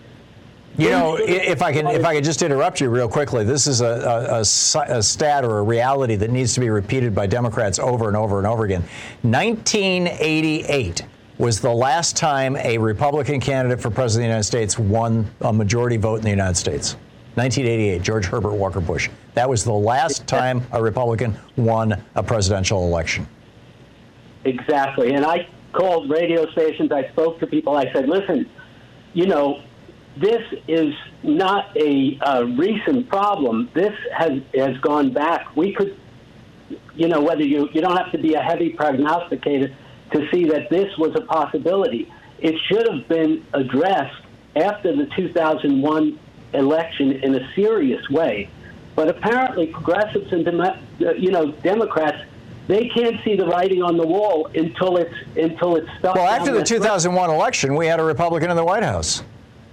you know, if I can, if I could just interrupt you real quickly, this is a, a, a, a, stat or a reality that needs to be repeated by Democrats over and over and over again. 1988 was the last time a Republican candidate for president of the United States won a majority vote in the United States. 1988, George Herbert Walker Bush. That was the last time a Republican won a presidential election. Exactly. And I, called radio stations. I spoke to people. I said, listen, you know, this is not a, recent problem. This has has gone back. We could, you know, whether you you don't have to be a heavy prognosticator to see that this was a possibility. It should have been addressed after the 2001 election in a serious way. But apparently, progressives and you know Democrats they can't see the writing on the wall until it's until it's stuck. Well, after the 2001 election, we had a Republican in the White House.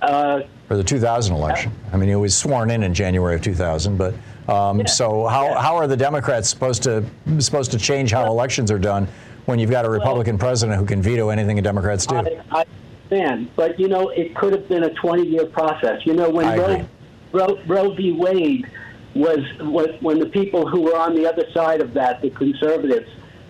Uh, for the 2000 election. I mean, he was sworn in in January of 2000, but um, yeah. so how, yeah. how are the Democrats supposed to supposed to change how elections are done when you've got a Republican well, president who can veto anything the Democrats do? I, I understand, but you know, it could have been a 20-year process. You know, when Roe, Roe, Roe v. Wade was, was when the people who were on the other side of that, the conservatives,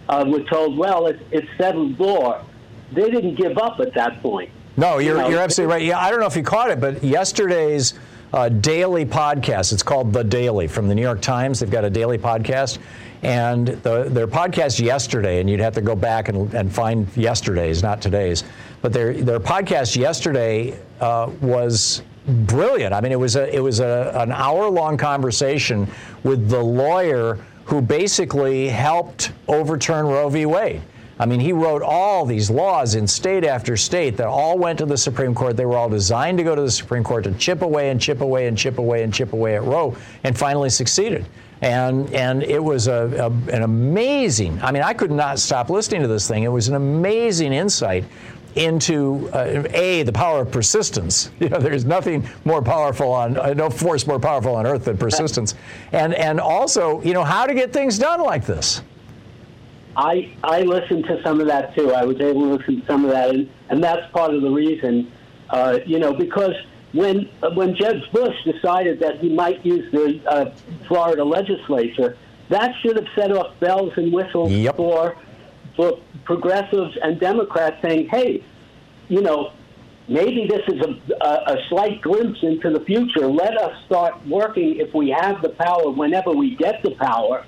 uh, were told, well, it's, it's settled law. They didn't give up at that point. No, you're, you know, you're absolutely right. Yeah, I don't know if you caught it, but yesterday's uh, daily podcast, it's called The Daily from the New York Times. They've got a daily podcast. And the, their podcast yesterday, and you'd have to go back and, and find yesterday's, not today's, but their, their podcast yesterday uh, was brilliant. I mean, it was a, it was a, an hour long conversation with the lawyer who basically helped overturn Roe v. Wade. I mean, he wrote all these laws in state after state that all went to the Supreme Court. They were all designed to go to the Supreme Court to chip away and chip away and chip away and chip away at Roe, and finally succeeded. And and it was a, a, an amazing. I mean, I could not stop listening to this thing. It was an amazing insight into uh, a the power of persistence. You know, there's nothing more powerful on uh, no force more powerful on earth than persistence, and and also you know how to get things done like this. I I listened to some of that too. I was able to listen to some of that, and, and that's part of the reason. Uh, you know, because when when Jeb Bush decided that he might use the uh, Florida legislature, that should have set off bells and whistles yep. for for progressives and Democrats saying, "Hey, you know, maybe this is a, a, a slight glimpse into the future. Let us start working if we have the power, whenever we get the power."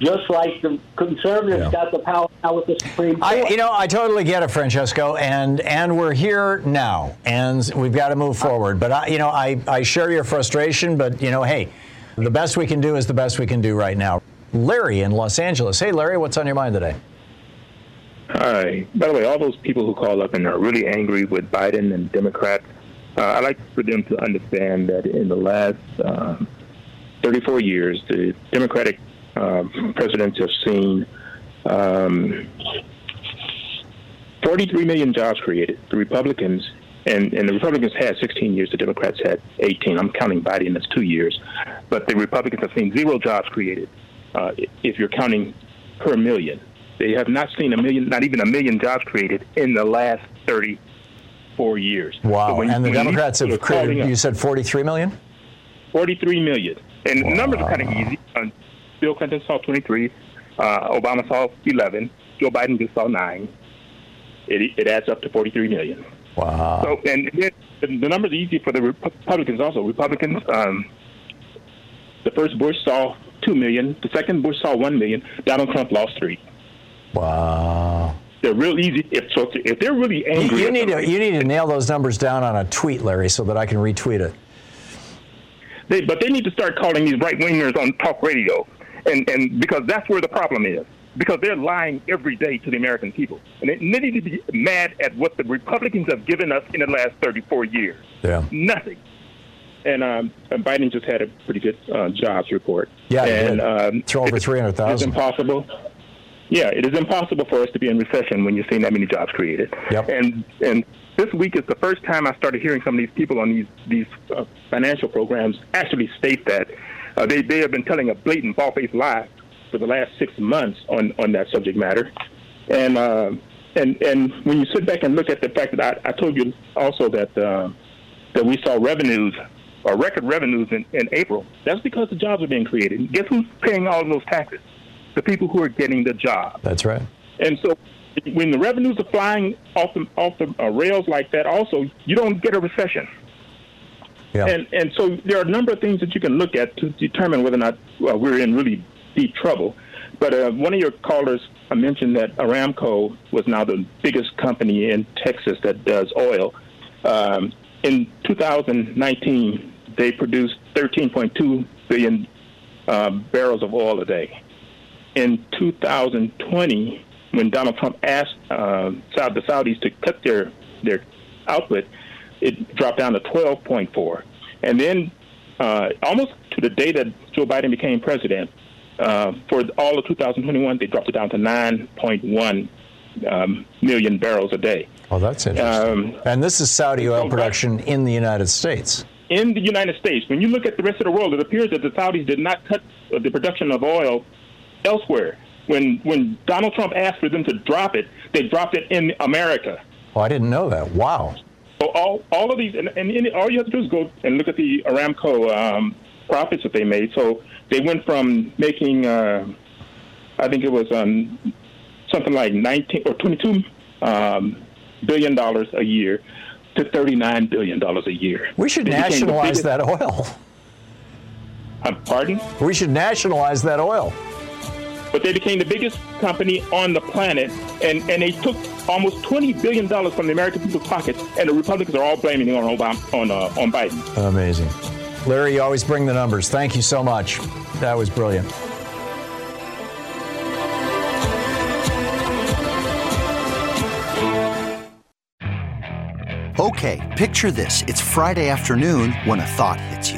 just like the conservatives yeah. got the power now with the Supreme Court. I, you know, I totally get it, Francesco, and and we're here now, and we've got to move forward. But I, you know, I I share your frustration, but you know, hey, the best we can do is the best we can do right now. Larry in Los Angeles. Hey, Larry, what's on your mind today? Hi. By the way, all those people who call up and are really angry with Biden and Democrats, uh, I'd like for them to understand that in the last uh, 34 years, the Democratic um, presidents have seen um, 43 million jobs created. The Republicans, and, and the Republicans had 16 years, the Democrats had 18. I'm counting Biden as two years. But the Republicans have seen zero jobs created uh, if you're counting per million. They have not seen a million, not even a million jobs created in the last 34 years. Wow. So when, and the Democrats have created, you said 43 million? 43 million. And wow. the numbers are kind of easy. Uh, Bill Clinton saw 23, uh, Obama saw 11, Joe Biden just saw nine. It, it adds up to 43 million. Wow. So, and then the numbers are easy for the Republicans also. Republicans, um, the first Bush saw 2 million, the second Bush saw 1 million, Donald Trump lost 3. Wow. They're real easy. If so, if they're really angry, you, you need to you need to nail those numbers down on a tweet, Larry, so that I can retweet it. They, but they need to start calling these right wingers on talk radio and and because that's where the problem is because they're lying every day to the American people, and they need to be mad at what the Republicans have given us in the last 34 years. Yeah, nothing. And, um, and Biden just had a pretty good uh, jobs report. Yeah, and um, throw over 300,000. It's impossible. Yeah, it is impossible for us to be in recession when you're seeing that many jobs created. Yep. And and this week is the first time I started hearing some of these people on these these uh, financial programs actually state that uh, they, they have been telling a blatant, bald-faced lie for the last six months on, on that subject matter. And, uh, and, and when you sit back and look at the fact that I, I told you also that, uh, that we saw revenues or record revenues in, in April, that's because the jobs are being created. Guess who's paying all of those taxes? The people who are getting the job. That's right. And so when the revenues are flying off the, off the uh, rails like that, also, you don't get a recession. Yeah. And and so there are a number of things that you can look at to determine whether or not uh, we're in really deep trouble. But uh, one of your callers mentioned that Aramco was now the biggest company in Texas that does oil. Um, in 2019, they produced 13.2 billion uh, barrels of oil a day. In 2020, when Donald Trump asked uh, the Saudis to cut their their output, it dropped down to 12.4. And then, uh, almost to the day that Joe Biden became president, uh, for all of 2021, they dropped it down to 9.1 um, million barrels a day. Oh, that's interesting. Um, and this is Saudi oil production in the United States. In the United States, when you look at the rest of the world, it appears that the Saudis did not cut the production of oil elsewhere. When when Donald Trump asked for them to drop it, they dropped it in America. Oh, I didn't know that. Wow. So all all of these, and, and all you have to do is go and look at the Aramco um, profits that they made. So they went from making, uh, I think it was um, something like 19 or 22 um, billion dollars a year to 39 billion dollars a year. We should nationalize that oil. Uh, pardon? We should nationalize that oil. But they became the biggest company on the planet, and, and they took almost twenty billion dollars from the American people's pockets, and the Republicans are all blaming it on Obama, on uh, on Biden. Amazing, Larry. You always bring the numbers. Thank you so much. That was brilliant. Okay, picture this: it's Friday afternoon when a thought hits you.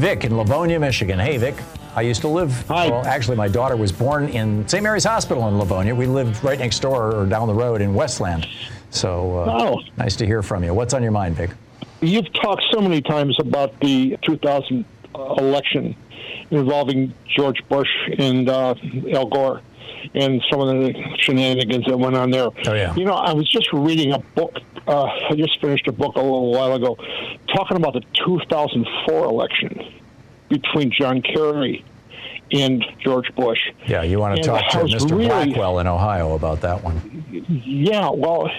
Vic in Livonia, Michigan. Hey, Vic. I used to live. Hi. Well, actually, my daughter was born in St. Mary's Hospital in Livonia. We lived right next door or down the road in Westland. So, uh, oh. nice to hear from you. What's on your mind, Vic? You've talked so many times about the 2000 election involving George Bush and uh, Al Gore and some of the shenanigans that went on there. Oh, yeah. You know, I was just reading a book. Uh, I just finished a book a little while ago talking about the 2004 election between John Kerry and George Bush. Yeah, you want to And talk to Mr. really- Blackwell in Ohio about that one. Yeah, well,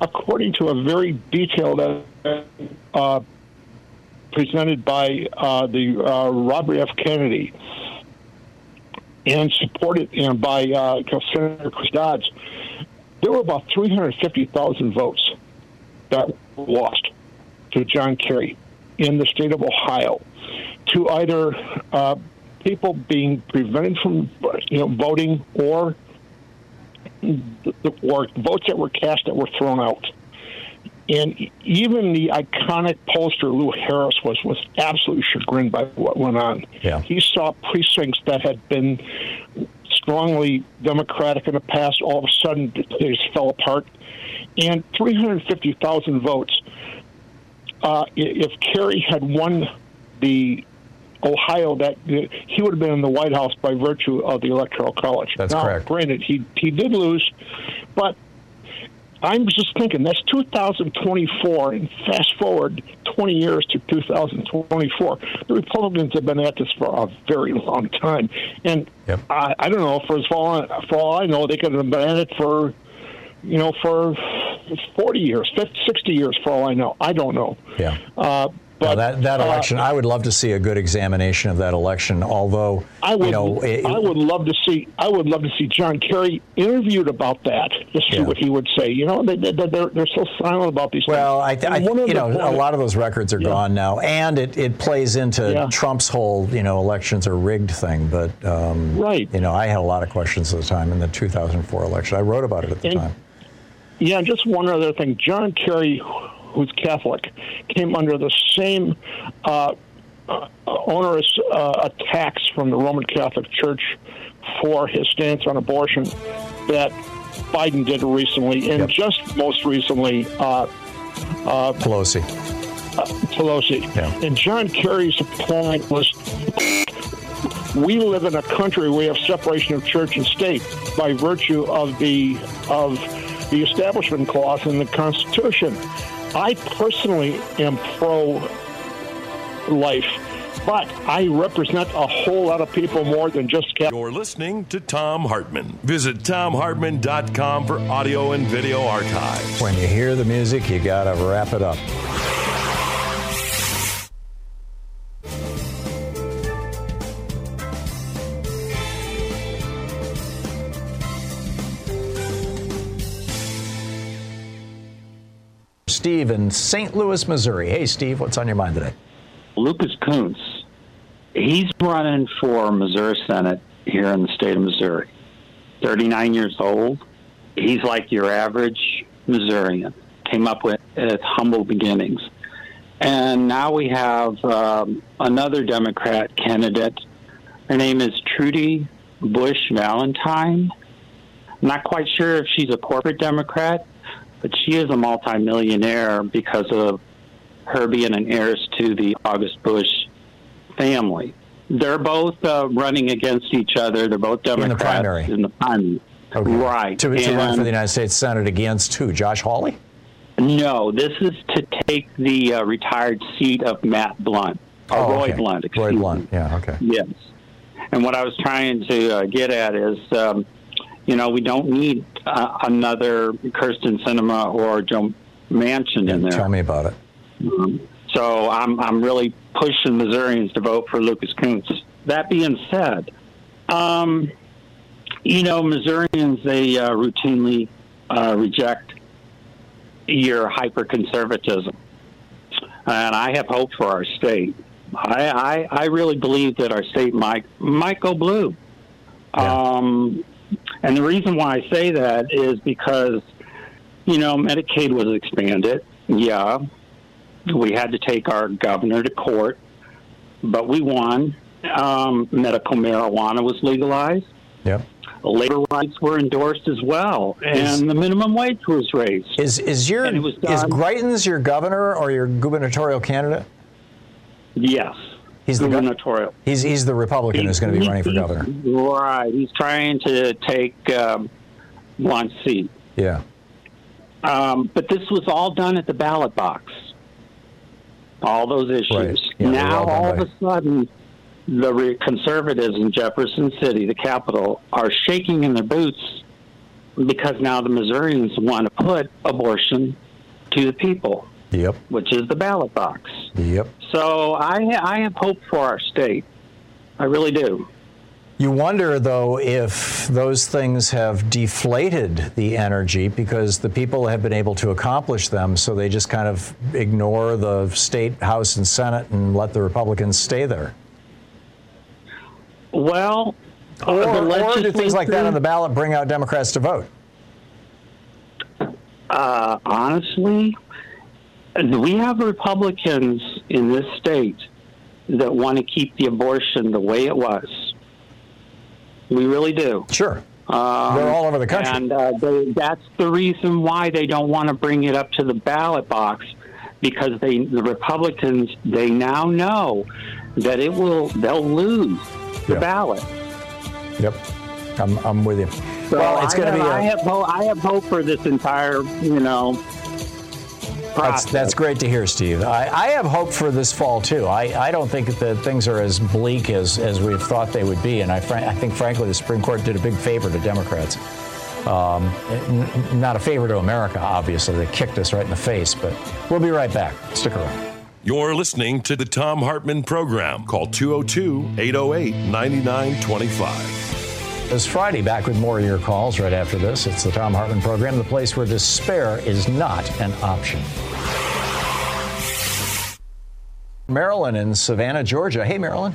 according to a very detailed uh, presented by uh, the uh, Robert F. Kennedy and supported by uh, Senator Chris Dodds, there were about 350,000 votes that were lost to John Kerry in the state of Ohio to either uh, people being prevented from you know voting or or votes that were cast that were thrown out. And even the iconic pollster Lou Harris was was absolutely chagrined by what went on. Yeah. He saw precincts that had been strongly Democratic in the past all of a sudden they just fell apart. And 350,000 votes. Uh, if Kerry had won the Ohio, that he would have been in the White House by virtue of the Electoral College. That's now, correct. Granted, he he did lose, but I'm just thinking that's 2024, and fast forward 20 years to 2024. The Republicans have been at this for a very long time, and I, I don't know. For as far for all I know, they could have been at it for, you know, for 40 years, 50, 60 years. For all I know, I don't know. Yeah. Uh, Now, that that uh, election, I would love to see a good examination of that election. Although, I would, you know, it- I would love to see, I would love to see John Kerry interviewed about that to see what he would say. You know, they, they, they're they're so silent about these. Well, I, things. th- I you know, a lot of those records are gone now, and it, it plays into Yeah. Trump's whole, you know, elections are rigged thing. But um, right, you know, I had a lot of questions at the time in the 2004 election. I wrote about it at the And- time. Yeah, and just one other thing. John Kerry, who's Catholic, came under the same uh, uh, onerous uh, attacks from the Roman Catholic Church for his stance on abortion that Biden did recently, and just most recently, uh, uh, Pelosi. Uh, Pelosi. And John Kerry's point was we live in a country where we have separation of church and state by virtue of the of the establishment clause in the Constitution. I personally am pro life, but I represent a whole lot of people more than just Catholic. You're listening to Thom Hartmann. Visit thomhartmann.com for audio and video archives. When you hear the music, you got to wrap it up. Steve in St. Louis, Missouri. Hey, Steve, what's on your mind today? Lucas Kunce, he's running for Missouri Senate here in the state of Missouri. 39 years old. He's like your average Missourian. Came up with at humble beginnings. And now we have um, another Democrat candidate. Her name is Trudy Busch Valentine. I'm not quite sure if she's a corporate Democrat, but she is a multimillionaire because of her being an heiress to the August Busch family. They're both uh, running against each other. They're both Democrats in the primary. In the primary. Okay. Right. To, to run for the United States Senate against who? Josh Hawley? No, this is to take the uh, retired seat of Matt Blunt, or Oh, Roy okay. Blunt. Excuse Roy. Blunt. Yeah, okay. Yes. And what I was trying to uh, get at is, um, you know, we don't need uh, another Kyrsten Sinema or Joe Manchin in there. Tell me about it. Um, so I'm I'm really pushing Missourians to vote for Lucas Kunce. That being said, um, you know Missourians they uh, routinely uh, reject your hyper conservatism, and I have hope for our state. I, I I really believe that our state might might go blue. Um, and the reason why I say that is because you know Medicaid was expanded. Yeah, we had to take our governor to court, but we won. Um, medical marijuana was legalized. Yeah. Labor rights were endorsed as well, and Is- the minimum wage was raised. Is is your is Greitens your governor or your gubernatorial candidate? Yes. He's the gubernatorial. He's he's the Republican who's going to be He- running for governor. Right. He's trying to take um, Blunt's seat. Yeah. Um, but this was all done at the ballot box. All those issues. Right. Yeah, now, all of a sudden, the re- conservatives in Jefferson City, the capital, are shaking in their boots because now the Missourians want to put abortion to the people, Yep. which is the ballot box. Yep. So I, I have hope for our state. I really do. You wonder, though, if those things have deflated the energy because the people have been able to accomplish them, so they just kind of ignore the state House and Senate and let the Republicans stay there. Well, Or, the or do things like that on the ballot bring out Democrats to vote? Uh, honestly, we have Republicans in this state that want to keep the abortion the way it was. We really do. Sure. Um, They're all over the country. And uh, they, that's the reason why they don't want to bring it up to the ballot box because they, the Republicans, they now know that it will, they'll lose the Yeah. ballot. Yep. I'm, I'm with you. So well, it's I going to be. I A, have hope. I have hope for this entire, you know. That's, that's great to hear, Steve. I, I have hope for this fall too. I, I don't think that things are as bleak as, as we've thought they would be, and I, fr- I think, frankly, the Supreme Court did a big favor to Democrats. Um, n- not a favor to America, obviously. They kicked us right in the face, but we'll be right back. Stick around. You're listening to the Thom Hartmann program. Call 202 808 9925. It's Friday, back with more of your calls right after this. It's the Thom Hartmann program, the place where despair is not an option. Marilyn in Savannah, Georgia. Hey, Marilyn.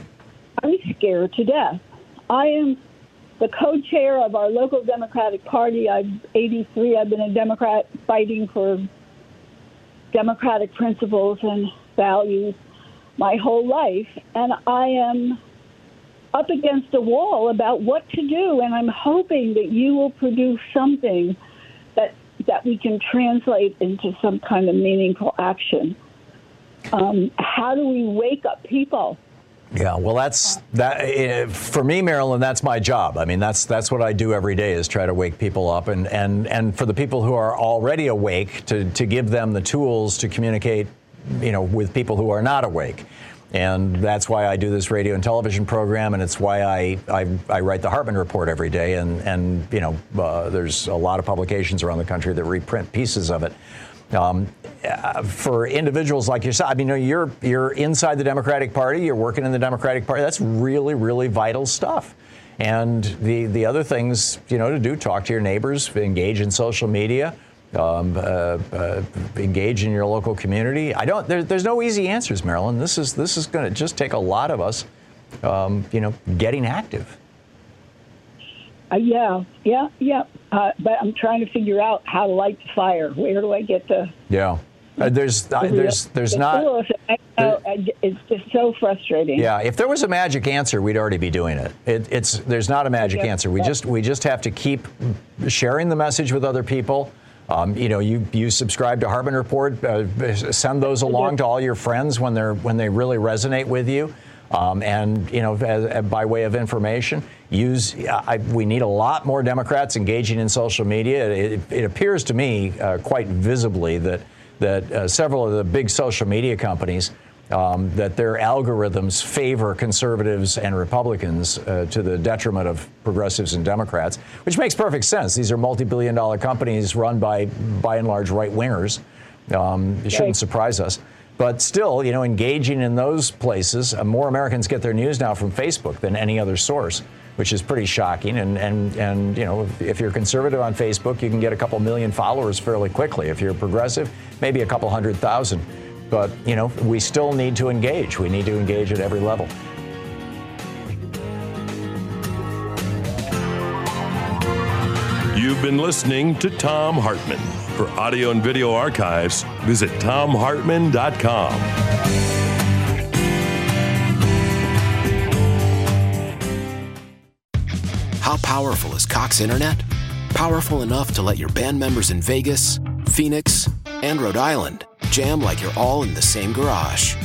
I'm scared to death. I am the co-chair of our local Democratic Party. I'm 83. I've been a Democrat fighting for democratic principles and values my whole life, and I am up against a wall about what to do, and I'm hoping that you will produce something that that we can translate into some kind of meaningful action. Um, how do we wake up people? Yeah, well, that's that eh, for me, Marilyn. That's my job. I mean, that's that's what I do every day is try to wake people up, and and and for the people who are already awake, to to give them the tools to communicate, you know, with people who are not awake. And that's why I do this radio and television program, and it's why I, I, I write the Hartmann Report every day. And, and you know, uh, there's a lot of publications around the country that reprint pieces of it. Um, uh, for individuals like yourself, I mean, you're you're inside the Democratic Party, you're working in the Democratic Party. That's really, really vital stuff. And the the other things, you know, to do: talk to your neighbors, engage in social media, um, uh, uh, engage in your local community. I don't. There, there's no easy answers, Marilyn. This is this is going to just take a lot of us, um, you know, getting active. Uh, yeah, yeah, yeah. Uh, but I'm trying to figure out how to light the fire. Where do I get the? Yeah, uh, there's uh, there's there's not. it's just so frustrating. Yeah, if there was a magic answer, we'd already be doing it. it it's there's not a magic answer. We just we just have to keep sharing the message with other people. Um, you know, you, you subscribe to Hartmann Report, uh, send those along to all your friends when they're when they really resonate with you. Um, and you know, as, as by way of information, use. I, we need a lot more Democrats engaging in social media. It, it appears to me uh, quite visibly that that uh, several of the big social media companies um, that their algorithms favor conservatives and Republicans uh, to the detriment of progressives and Democrats, which makes perfect sense. These are multi-billion dollar companies run by, by and large, right wingers. Um, it shouldn't surprise us. But still, you know, engaging in those places, uh, more Americans get their news now from Facebook than any other source, which is pretty shocking. And, and, and you know, if, if you're conservative on Facebook, you can get a couple million followers fairly quickly. If you're progressive, maybe a couple hundred thousand. But, you know, we still need to engage. We need to engage at every level. You've been listening to Thom Hartmann. For audio and video archives, visit thomhartmann.com. How powerful is Cox Internet? Powerful enough to let your band members in Vegas, Phoenix, and Rhode Island jam like you're all in the same garage.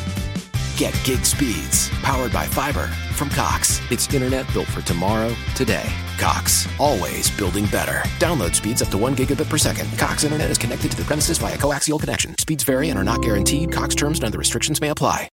Get gig speeds powered by fiber from Cox. It's internet built for tomorrow, today. Cox, always building better. Download speeds up to 1 gigabit per second. Cox internet is connected to the premises via coaxial connection. Speeds vary and are not guaranteed. Cox terms and other restrictions may apply.